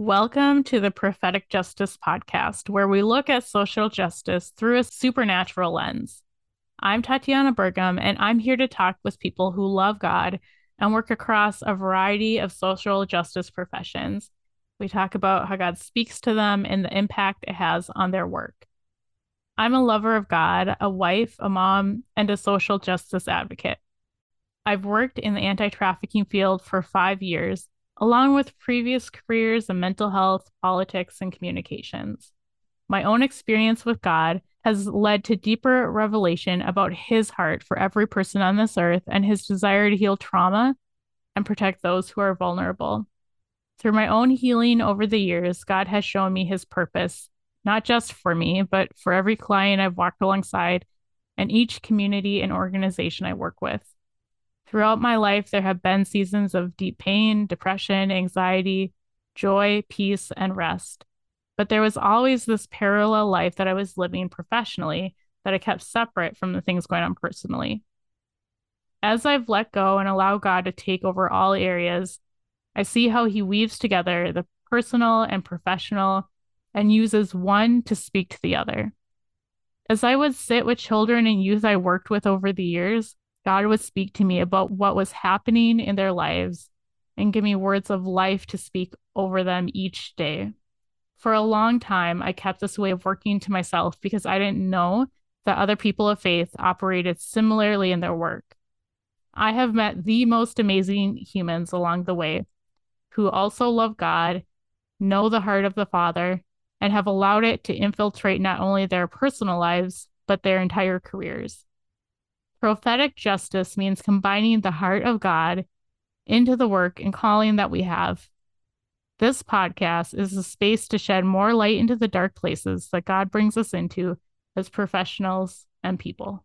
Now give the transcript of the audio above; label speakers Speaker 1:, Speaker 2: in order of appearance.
Speaker 1: Welcome to the Prophetic Justice Podcast, where we look at social justice through a supernatural lens. I'm Tatiana Bergum, and I'm here to talk with people who love God and work across a variety of social justice professions. We talk about how God speaks to them and the impact it has on their work. I'm a lover of God, a wife, a mom, and a social justice advocate. I've worked in the anti trafficking field for five years along with previous careers in mental health, politics, and communications. My own experience with God has led to deeper revelation about his heart for every person on this earth and his desire to heal trauma and protect those who are vulnerable. Through my own healing over the years, God has shown me his purpose, not just for me, but for every client I've walked alongside and each community and organization I work with. Throughout my life, there have been seasons of deep pain, depression, anxiety, joy, peace, and rest. But there was always this parallel life that I was living professionally that I kept separate from the things going on personally. As I've let go and allow God to take over all areas, I see how He weaves together the personal and professional and uses one to speak to the other. As I would sit with children and youth I worked with over the years, God would speak to me about what was happening in their lives and give me words of life to speak over them each day. For a long time, I kept this way of working to myself because I didn't know that other people of faith operated similarly in their work. I have met the most amazing humans along the way who also love God, know the heart of the Father, and have allowed it to infiltrate not only their personal lives, but their entire careers. Prophetic justice means combining the heart of God into the work and calling that we have. This podcast is a space to shed more light into the dark places that God brings us into as professionals and people.